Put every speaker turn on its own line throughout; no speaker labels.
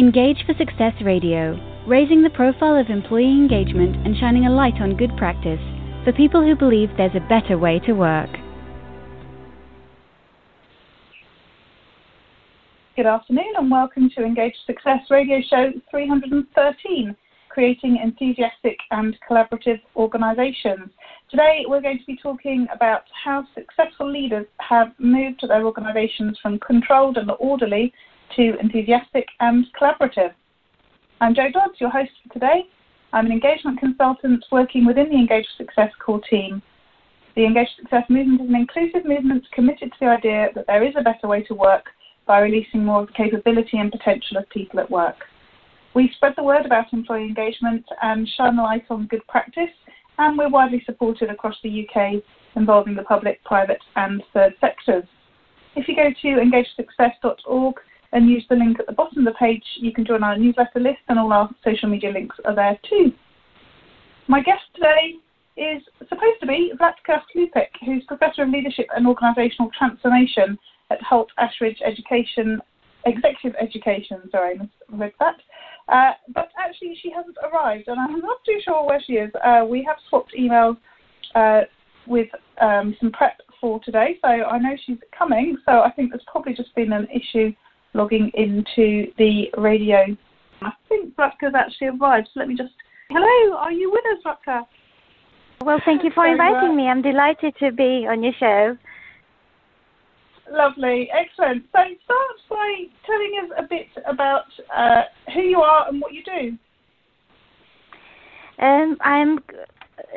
Engage for Success Radio, raising the profile of employee engagement and shining a light on good practice for people who believe there's a better way to work.
Good afternoon and welcome to Engage Success Radio Show 313, Creating Enthusiastic and Collaborative Organizations. Today we're going to be talking about how successful leaders have moved their organizations from controlled and orderly to enthusiastic and collaborative. I'm Jo Dodds, your host for today. I'm an engagement consultant working within the Engage Success core team. The Engage Success movement is an inclusive movement committed to the idea that there is a better way to work by releasing more of the capability and potential of people at work. We spread the word about employee engagement and shine a light on good practice, and we're widely supported across the UK, involving the public, private, and third sectors. If you go to engagesuccess.org and use the link at the bottom of the page, you can join our newsletter list, and all our social media links are there too. My guest today is supposed to be Vlatka Hlupic, who's Professor of Leadership and Organisational Transformation at Hult Ashridge Education, Executive Education, sorry, I read that. Uh, but actually, she hasn't arrived, and I'm not too sure where she is. Uh, we have swapped emails uh, with um, some prep for today, so I know she's coming. So I think there's probably just been an issue logging into the radio. I think Vlatka's actually arrived, so let me just. Hello, are you with us, Vlatko?
Well, thank you for inviting me. I'm delighted to be on your show.
Lovely, excellent. So start by telling us a bit about uh, who you are and what you do.
Um, I'm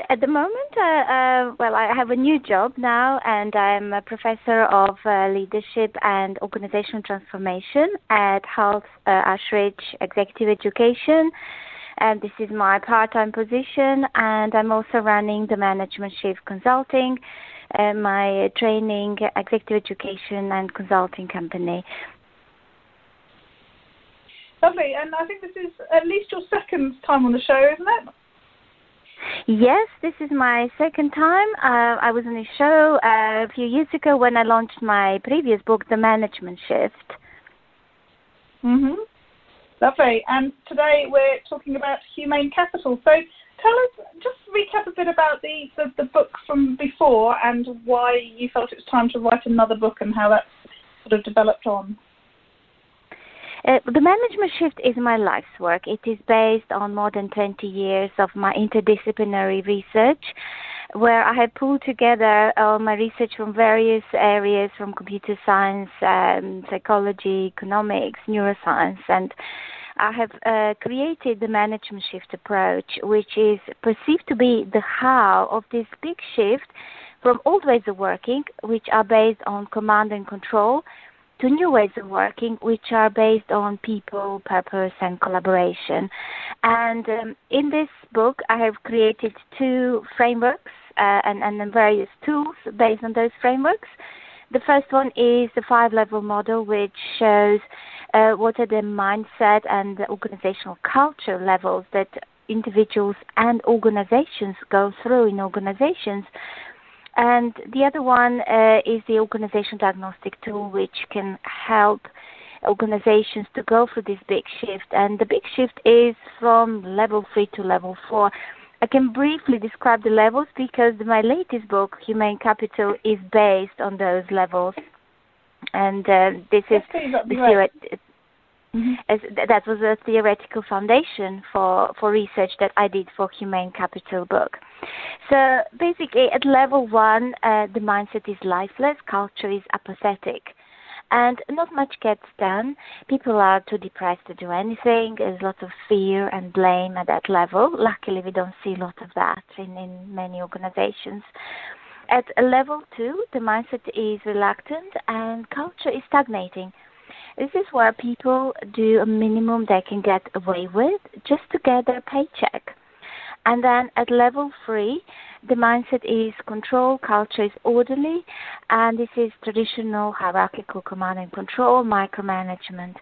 at the moment. Uh, uh, well, I have a new job now, and I'm a professor of uh, leadership and organizational transformation at Hult uh, Ashridge Executive Education. And this is my part-time position, and I'm also running the Management Shift Consulting uh, my training, executive education, and consulting company.
Lovely, and I think this is at least your second time on the show, isn't it?
Yes, this is my second time. Uh, I was on a show uh, a few years ago when I launched my previous book, The Management Shift.
Mhm. Lovely. And today we're talking about humane capital. So tell us, just recap a bit about the, the, the book from before and why you felt it was time to write another book and how that sort of developed on.
Uh, the management shift is my life's work. It is based on more than 20 years of my interdisciplinary research, where I have pulled together all my research from various areas, from computer science, um, psychology, economics, neuroscience, and I have uh, created the management shift approach, which is perceived to be the how of this big shift from old ways of working, which are based on command and control, to new ways of working, which are based on people, purpose, and collaboration. And um, in this book, I have created two frameworks uh, and, and various tools based on those frameworks. The first one is the five level model, which shows uh, what are the mindset and the organizational culture levels that individuals and organizations go through in organizations. And the other one uh, is the organization diagnostic tool, which can help organizations to go through this big shift. And the big shift is from level three to level four. I can briefly describe the levels because my latest book, Humane Capital, is based on those levels and uh, this is the theory. Mm-hmm. That was a theoretical foundation for, for research that I did for Humane Capital book. So basically, at level one, uh, the mindset is lifeless, culture is apathetic, and not much gets done. People are too depressed to do anything. There's lots of fear and blame at that level. Luckily, we don't see a lot of that in, in many organizations. At level two, the mindset is reluctant and culture is stagnating. This is where people do a minimum they can get away with just to get their paycheck. And then at level three, the mindset is control, culture is orderly, and this is traditional hierarchical command and control, micromanagement.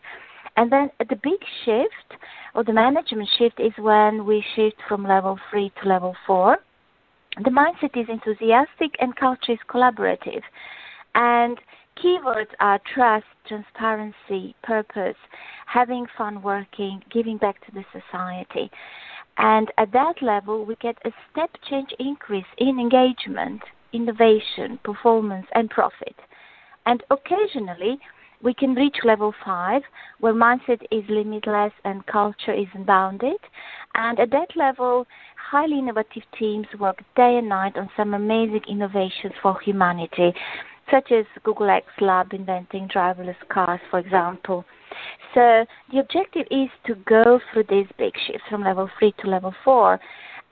And then the big shift, or the management shift, is when we shift from level three to level four the mindset is enthusiastic and culture is collaborative. And keywords are trust, transparency, purpose, having fun working, giving back to the society. And at that level, we get a step change increase in engagement, innovation, performance, and profit. And occasionally, we can reach level five, where mindset is limitless and culture is unbounded. And at that level, highly innovative teams work day and night on some amazing innovations for humanity, such as Google X Lab inventing driverless cars, for example. So the objective is to go through this big shift from level three to level four.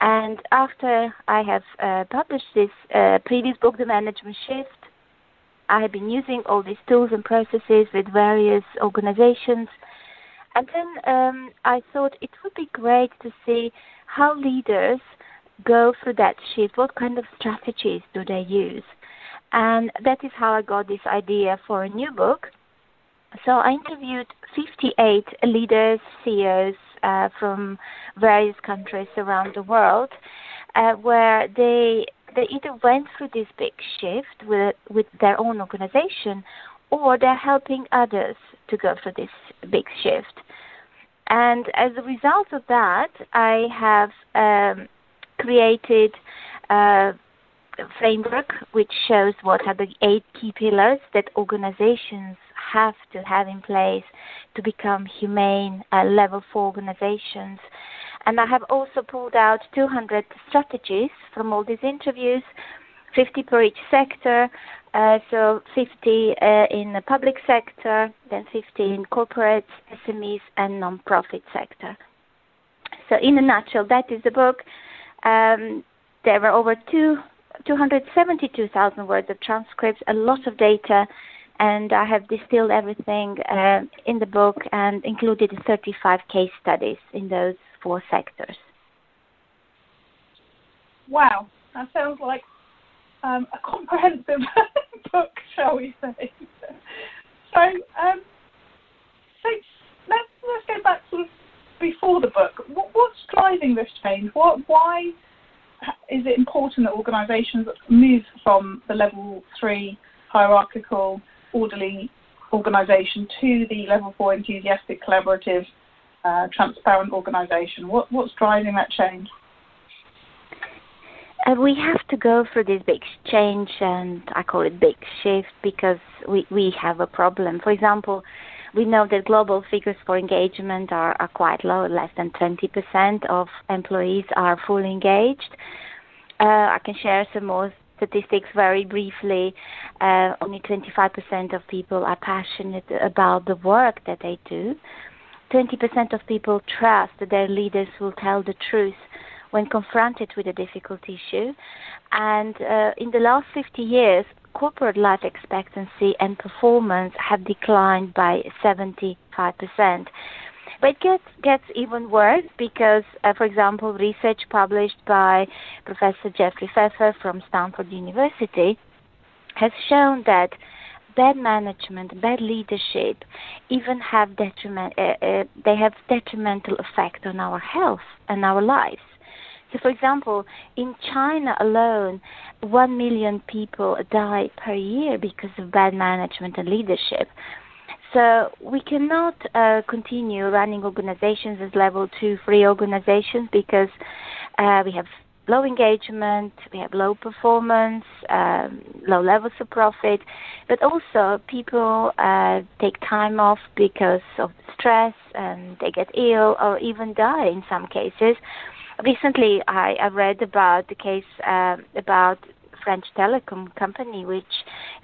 And after I have uh, published this uh, previous book, The Management Shift, I have been using all these tools and processes with various organizations. And then um, I thought it would be great to see how leaders go through that shift. What kind of strategies do they use? And that is how I got this idea for a new book. So I interviewed 58 leaders, CEOs uh, from various countries around the world, uh, where they they either went through this big shift with with their own organization, or they're helping others to go through this big shift. And as a result of that, I have um, created a framework which shows what are the eight key pillars that organizations have to have in place to become humane uh, level four organizations. And I have also pulled out 200 strategies from all these interviews, 50 per each sector, uh, so 50 uh, in the public sector, then 50 in corporates, SMEs, and non-profit sector. So in a nutshell, that is the book. Um, there were over two, 272,000 words of transcripts, a lot of data, and I have distilled everything uh, in the book and included 35 case studies in those four sectors.
Wow, that sounds like um, a comprehensive book, shall we say? So, um, so let's let's go back of before the book. What, what's driving this change? What why is it important that organisations move from the level three hierarchical orderly organisation to the level four enthusiastic, collaborative, uh, transparent organisation? What, what's driving that change?
Uh, we have to go through this big change, and I call it big shift because we, we have a problem. For example, we know that global figures for engagement are, are quite low, less than 20% of employees are fully engaged. Uh, I can share some more statistics very briefly, uh, only 25% of people are passionate about the work that they do. 20% of people trust that their leaders will tell the truth when confronted with a difficult issue. And uh, in the last 50 years, corporate life expectancy and performance have declined by 75%. But it gets, gets even worse because, uh, for example, research published by Professor Jeffrey Pfeffer from Stanford University has shown that bad management, bad leadership, even have detriment. Uh, uh, they have detrimental effect on our health and our lives. So, for example, in China alone, one million people die per year because of bad management and leadership. So we cannot uh, continue running organizations as level two, three organizations because uh, we have low engagement, we have low performance, um, low levels of profit, but also people uh, take time off because of stress and they get ill or even die in some cases. Recently, I, I read about the case uh, about French telecom company which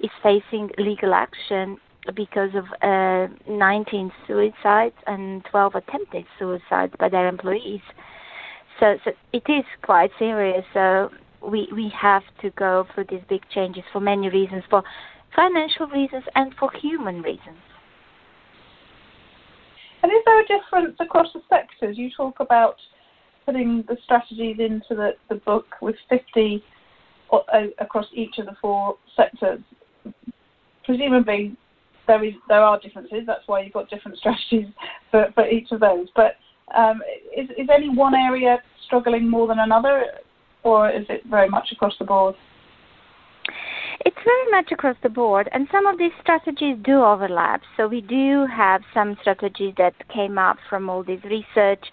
is facing legal action because of uh, 19 suicides and 12 attempted suicides by their employees. So, so it is quite serious. So we we have to go through these big changes for many reasons, for financial reasons and for human reasons.
And is there a difference across the sectors? You talk about putting the strategies into the, the book with 50 across each of the four sectors. Presumably, there is there are differences. That's why you've got different strategies for, for each of those. But um, is is any one area struggling more than another, or is it very much across the board?
It's very much across the board, and some of these strategies do overlap. So we do have some strategies that came up from all this research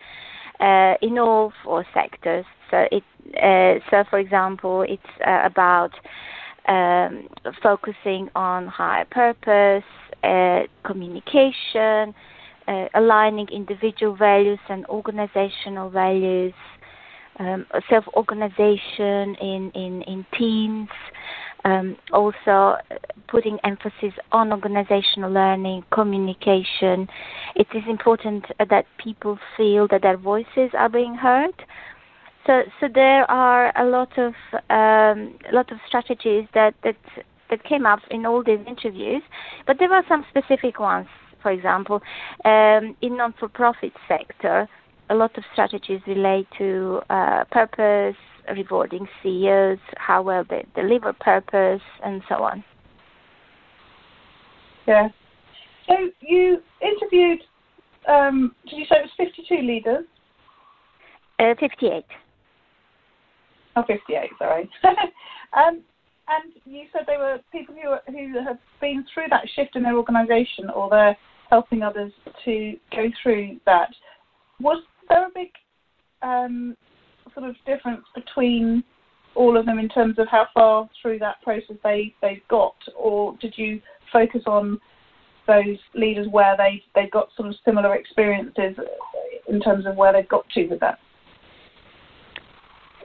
uh, in all four sectors. So it, uh, so for example, it's uh, about um, focusing on higher purpose, uh, communication, uh, aligning individual values and organizational values, um, self-organization in, in, in teams, um, also putting emphasis on organizational learning, communication. It is important that people feel that their voices are being heard. So, so there are a lot of um, a lot of strategies that, that that came up in all these interviews, but there were some specific ones. For example, um, in non-for-profit sector, a lot of strategies relate to uh, purpose, rewarding CEOs, how well they deliver purpose, and so on.
Yeah. So you interviewed, um, did you say it was 52 leaders?
Uh, 58.
Oh, 58, sorry. um, and you said they were people who, who have been through that shift in their organisation or they're helping others to go through that. Was there a big um, sort of difference between all of them in terms of how far through that process they they got, or did you focus on those leaders where they they got sort of similar experiences in terms of where they've got to with that?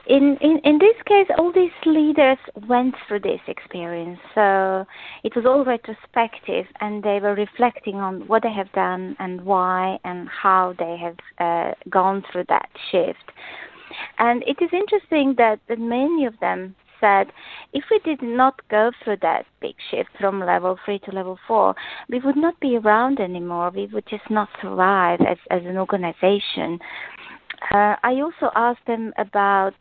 in, in in this case, all these leaders went through this experience, so it was all retrospective, and they were reflecting on what they have done and why and how they have uh, gone through that shift. And it is interesting that, many of them said if we did not go through that big shift from level three to level four, we would not be around anymore. We would just not survive as, as an organization. Uh, I also asked them about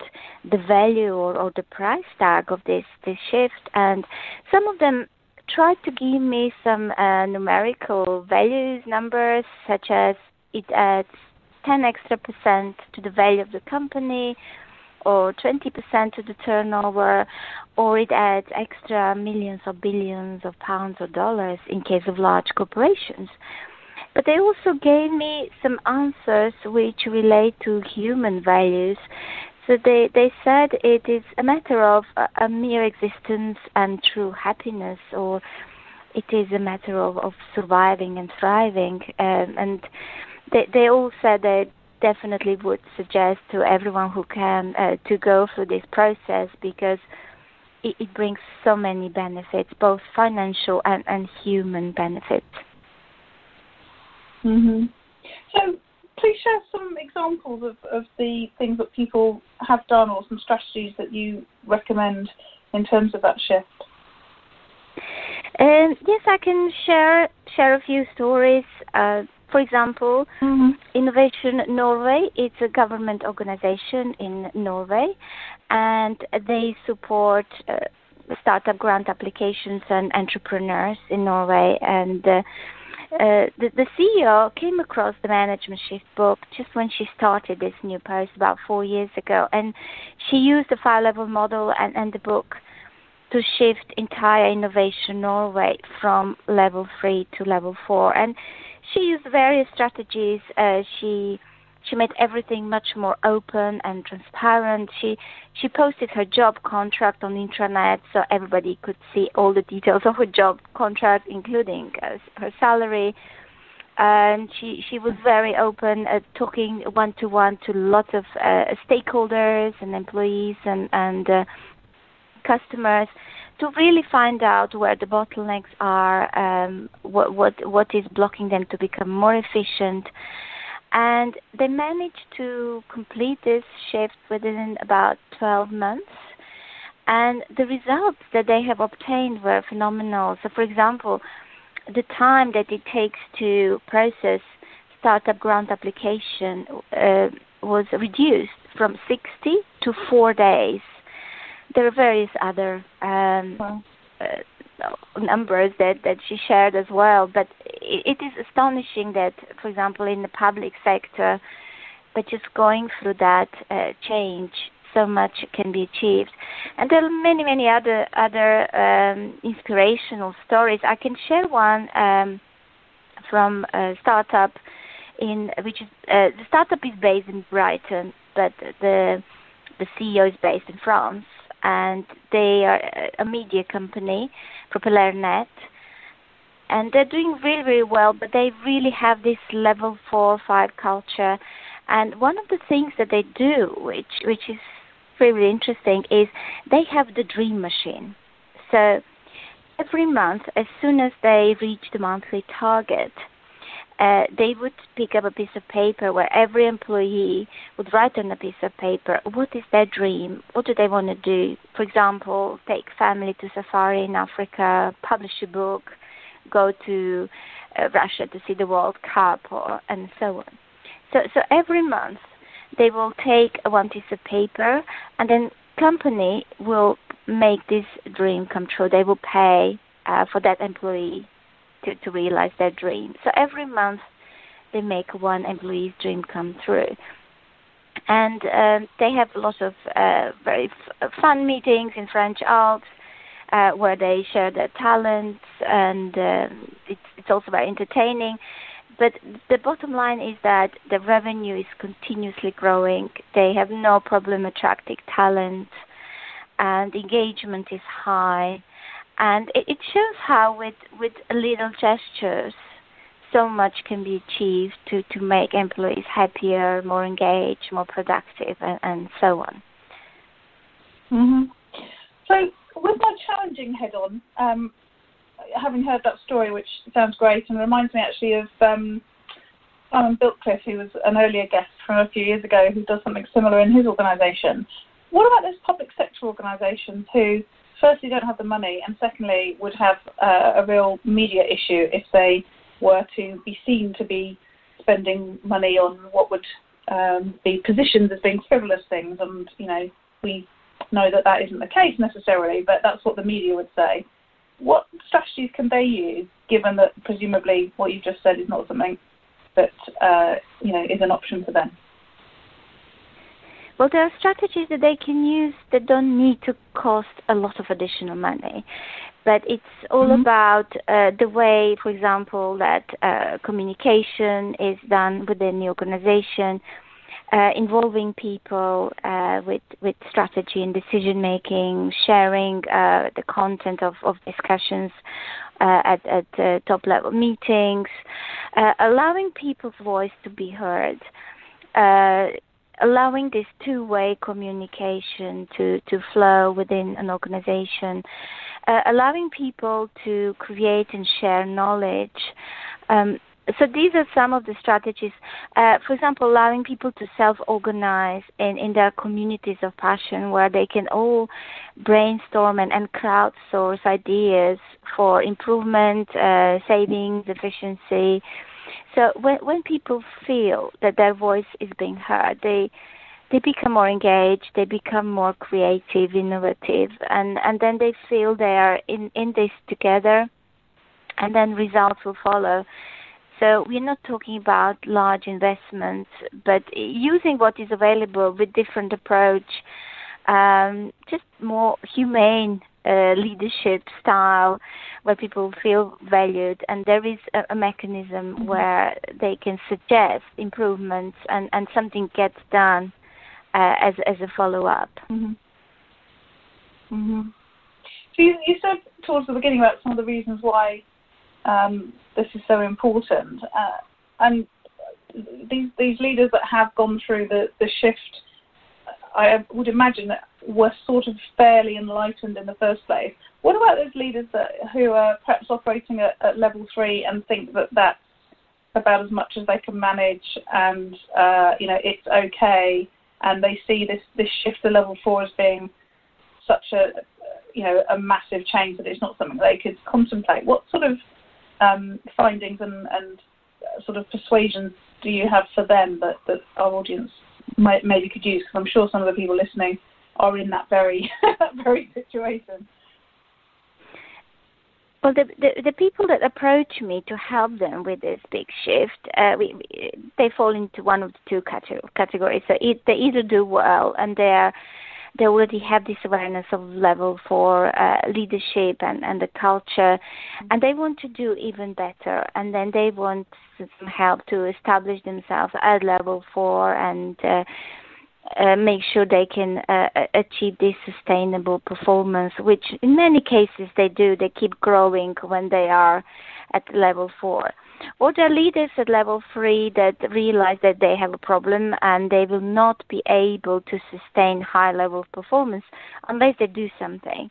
the value or, or the price tag of this, this shift, and some of them tried to give me some uh, numerical values, numbers, such as it adds 10 extra percent to the value of the company, or 20% to the turnover, or it adds extra millions or billions of pounds or dollars in case of large corporations. But they also gave me some answers which relate to human values. So they, they said it is a matter of a, a mere existence and true happiness, or it is a matter of, of surviving and thriving. Um, and they, they all said they definitely would suggest to everyone who can uh, to go through this process because it, it brings so many benefits, both financial and, and human benefits.
Mm-hmm. So, please share some examples of, of the things that people have done or some strategies that you recommend in terms of that shift.
Um, yes, I can share share a few stories. Uh, for example, mm-hmm. Innovation Norway, it's a government organization in Norway, and they support uh, startup grant applications and entrepreneurs in Norway. And uh, uh, the, the CEO came across the Management Shift book just when she started this new post about four years ago, and she used the five level model and, and the book to shift entire Innovation Norway from level three to level four. And she used various strategies. Uh, she she made everything much more open and transparent. She she posted her job contract on the intranet so everybody could see all the details of her job contract, including uh, her salary. And she she was very open, uh, talking one to one to lots of uh, stakeholders and employees and and uh, customers to really find out where the bottlenecks are, um, what what what is blocking them to become more efficient and they managed to complete this shift within about 12 months. And the results that they have obtained were phenomenal. So, for example, the time that it takes to process startup grant application uh, was reduced from 60 to four days. There are various other um, uh, numbers that that she shared as well. But it, it is astonishing that, for example, in the public sector, but just going through that uh, change. So so much can be achieved. And there are many, many other other um, inspirational stories. I can share one um, from a startup in which is uh, the startup is based in Brighton, but the the CEO is based in France, and they are a media company, PropellerNet, and they're doing really, really well. But they really have this level four, or five culture, and one of the things that they do, which which is really interesting, is they have the dream machine. So every month, as soon as they reach the monthly target, uh, they would pick up a piece of paper where every employee would write on a piece of paper what is their dream, what do they want to do. For example, take family to safari in Africa, publish a book, go to uh, Russia to see the World Cup, or and so on. So, so every month they will take one piece of paper, and then company will make this dream come true. They will pay uh, for that employee to, to realize their dream. So every month they make one employee's dream come true. And um, they have a lot of uh, very f- fun meetings in French Alps uh, where they share their talents, and uh, it's, it's also very entertaining. But the bottom line is that the revenue is continuously growing. They have no problem attracting talent, and engagement is high and it, it shows how with with little gestures so much can be achieved to to make employees happier more engaged more productive and, and so on
hmm so with my challenging head on um, having heard that story which sounds great and reminds me actually of um, Simon Biltcliffe, who was an earlier guest from a few years ago, who does something similar in his organisation. What about those public sector organisations who firstly don't have the money, and secondly would have uh, a real media issue if they were to be seen to be spending money on what would um, be positioned as being frivolous things. And you know, we know that that isn't the case necessarily, but that's what the media would say. What strategies can they use, given that presumably what you've just said is not something that uh, you know is an option for them?
Well, there are strategies that they can use that don't need to cost a lot of additional money. But it's all mm-hmm. about uh, the way, for example, that uh, communication is done within the organization, uh, involving people uh, with with strategy and decision making, sharing uh, the content of, of discussions uh, at at top level meetings, allowing people's voice to be heard allowing this two-way communication to, to flow within an organization, uh, allowing people to create and share knowledge. Um, so these are some of the strategies. Uh, for example, allowing people to self-organize in, in their communities of passion where they can all brainstorm and, and crowdsource ideas for improvement, uh, savings, efficiency, so when when people feel that their voice is being heard, they they become more engaged, they become more creative, innovative, and and then they feel they are in in this together, and then results will follow. So we're not talking about large investments, but using what is available with different approach, um, just more humane uh, leadership style where people feel valued and there is a, a mechanism mm-hmm. where they can suggest improvements and, and something gets done uh, as as a follow up.
Mm-hmm. Mm-hmm. So you, you, said towards the beginning about some of the reasons why um, this is so important, uh, and these these leaders that have gone through the, the shift, I would imagine that were sort of fairly enlightened in the first place. What about those leaders that who are perhaps operating at, at level three and think that that's about as much as they can manage, and uh, you know it's okay, and they see this this shift to level four as being such a you know a massive change that it's not something they could contemplate. What sort of um, findings and, and sort of persuasions do you have for them that, that our audience might, maybe could use? Because I'm sure some of the people listening are in that very very situation.
Well, the, the, the people that approach me to help them with this big shift, uh, we, we, they fall into one of the two categories. So it, they either do well and they are they already have this awareness of level four uh, leadership and, and the culture, and they want to do even better. And then they want some help to establish themselves at level four and uh, uh, make sure they can uh, achieve this sustainable performance, which in many cases they do. They keep growing when they are at level four. Or there are leaders at level three that realize that they have a problem and they will not be able to sustain high level of performance unless they do something.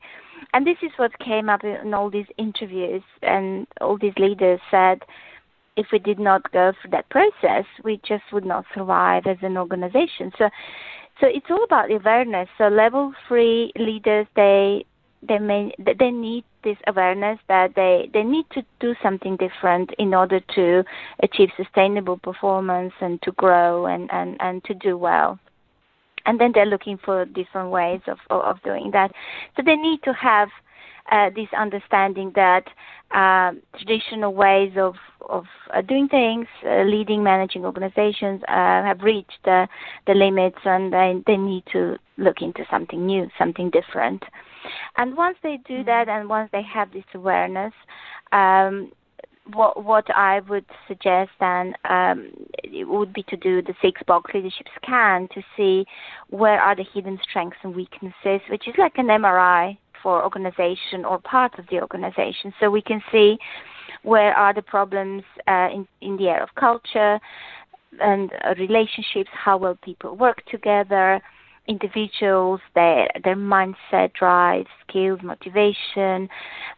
And this is what came up in all these interviews, and all these leaders said if we did not go through that process, we just would not survive as an organization. So, so it's all about awareness. So level three leaders, they they may they need this awareness that they they need to do something different in order to achieve sustainable performance and to grow and and and to do well and then they're looking for different ways of of doing that so they need to have uh, this understanding that uh, traditional ways of of uh, doing things, uh, leading, managing organizations uh, have reached the limits, and they, they need to look into something new, something different. And once they do mm-hmm. that, and once they have this awareness, um, what what I would suggest then um, would be to do the six box leadership scan to see where are the hidden strengths and weaknesses, which is like an MRI for organization or part of the organization, so we can see where are the problems uh, in in the area of culture and uh, relationships, how well people work together individuals, their their mindset, drive, skills, motivation,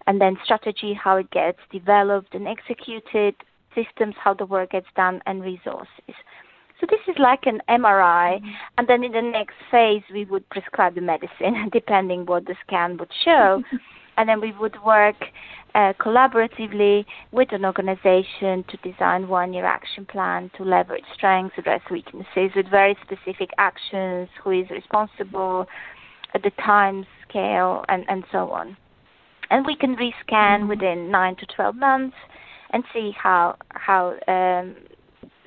and then strategy, how it gets developed and executed, systems, how the work gets done, and resources. So this is like an MRI, mm-hmm. and then in the next phase we would prescribe the medicine, depending what the scan would show, and then we would work uh, collaboratively with an organization to design one-year action plan to leverage strengths, address weaknesses with very specific actions, who is responsible, at the time scale, and, and so on. And we can rescan mm-hmm. within nine to 12 months and see how how um,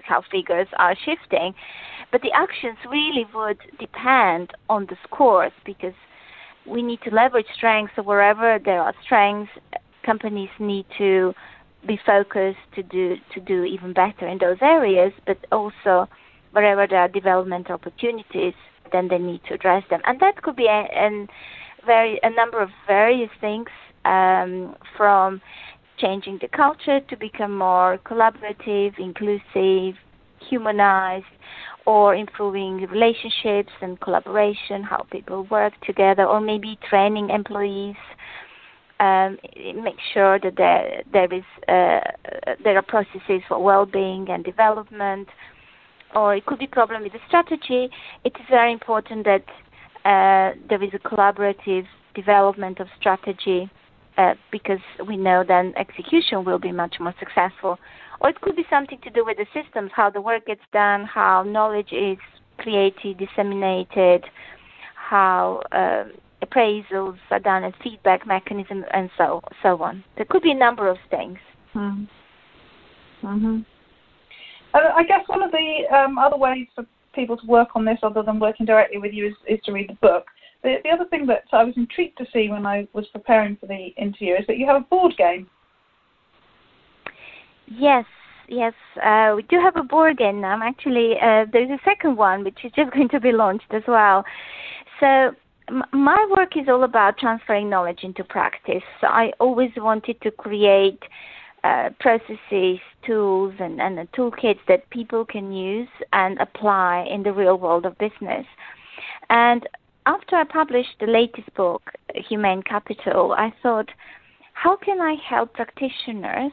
how figures are shifting. But the actions really would depend on the scores because we need to leverage strengths. So wherever there are strengths, companies need to be focused to do to do even better in those areas, but also wherever there are development opportunities, then they need to address them, and that could be a, a very a number of various things um, from changing the culture to become more collaborative, inclusive, humanized, or improving relationships and collaboration, how people work together, or maybe training employees um, make sure that there there is uh, there are processes for well-being and development, or it could be problem with the strategy. It is very important that uh, there is a collaborative development of strategy uh, because we know then execution will be much more successful. Or it could be something to do with the systems, how the work gets done, how knowledge is created, disseminated, how uh, appraisals are done and feedback mechanism and so so on. There could be a number of things.
Mm. hmm I guess one of the um, other ways for people to work on this, other than working directly with you, is, is to read the book. The, the other thing that I was intrigued to see when I was preparing for the interview is that you have a board game.
Yes, yes, uh, we do have a board game now. Actually, uh, there's a second one which is just going to be launched as well. So my work is all about transferring knowledge into practice. So I always wanted to create uh, processes, tools, and, and toolkits that people can use and apply in the real world of business. And after I published the latest book, Humane Capital, I thought, how can I help practitioners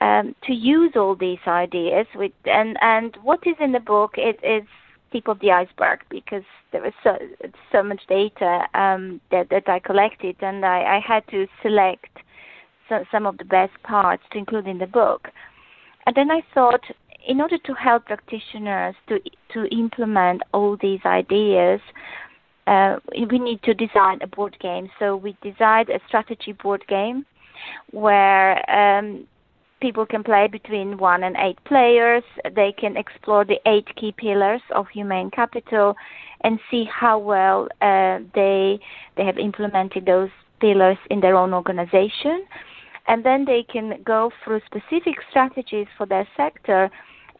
um, to use all these ideas? With and and what is in the book? It is tip of the iceberg because there was so so much data um, that that I collected, and I, I had to select so, some of the best parts to include in the book. And then I thought, in order to help practitioners to to implement all these ideas, uh, we need to design a board game. So we designed a strategy board game where um, people can play between one and eight players. They can explore the eight key pillars of Humane Capital and see how well uh, they they have implemented those pillars in their own organization. And then they can go through specific strategies for their sector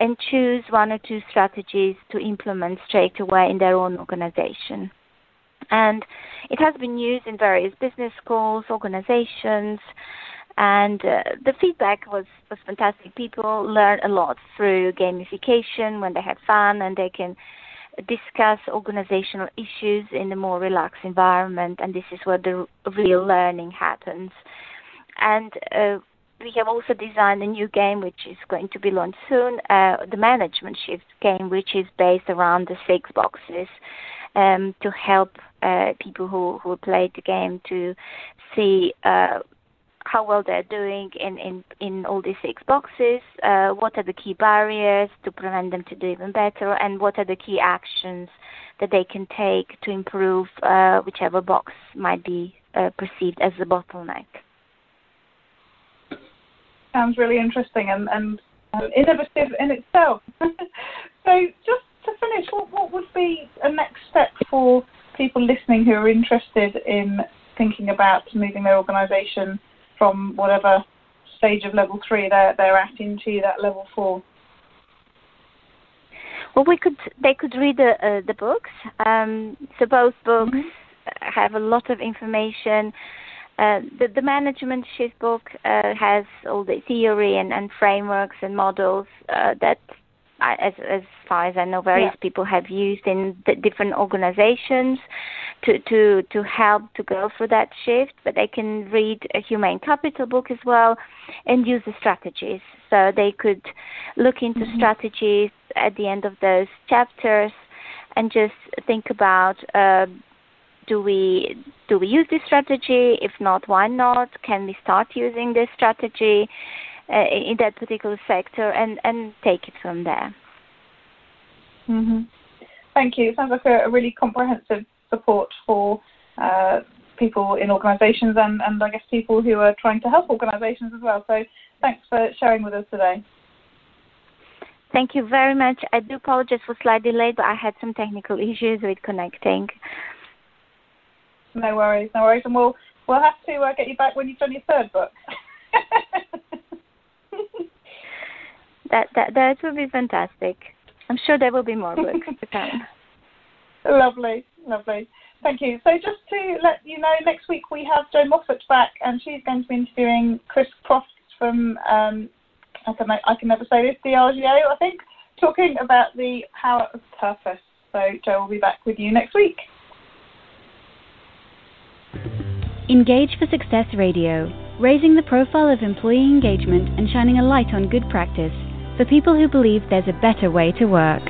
and choose one or two strategies to implement straight away in their own organization. And it has been used in various business schools, organizations, and uh, the feedback was, was fantastic. People learn a lot through gamification when they have fun and they can discuss organizational issues in a more relaxed environment, and this is where the real learning happens. And uh, we have also designed a new game which is going to be launched soon, uh, the Management Shift game, which is based around the six boxes um, to help uh, people who, who played the game to see uh, how well they're doing in, in, in all these six boxes, uh, what are the key barriers to prevent them to do even better, and what are the key actions that they can take to improve uh, whichever box might be uh, perceived as a bottleneck.
Sounds really interesting and, and um, innovative in itself. so, just to finish, what, what would be a next step for people listening who are interested in thinking about moving their organisation from whatever stage of level three they're, they're at into that level four?
Well, we could they could read the uh, the books. Um, so both books mm-hmm. have a lot of information. Uh, the, the management shift book uh, has all the theory and, and frameworks and models uh, that as as I know, various yeah. people have used in the different organizations to to to help to go through that shift. But they can read a Humane Capital book as well and use the strategies. So they could look into mm-hmm. strategies at the end of those chapters and just think about. Uh, do we do we use this strategy? If not, why not? Can we start using this strategy? uh, in that particular sector and, and take it from there.
Mm-hmm. Thank you. It sounds like a, a really comprehensive support for uh, people in organisations and, and I guess people who are trying to help organisations as well. So thanks for sharing with us today.
Thank you very much. I do apologize for slight delay, but I had some technical issues with connecting.
No worries, no worries, and we'll we'll have to uh, get you back when you've done your third book.
that that that will be fantastic. I'm sure there will be more books to come.
Lovely, lovely. Thank you. So just to let you know, next week we have Jo Moffat back, and she's going to be interviewing Chris Croft from um, I can I can never say this Diageo, I think, talking about the power of purpose. So Jo will be back with you next week.
Engage for Success Radio, raising the profile of employee engagement and shining a light on good practice for people who believe there's a better way to work.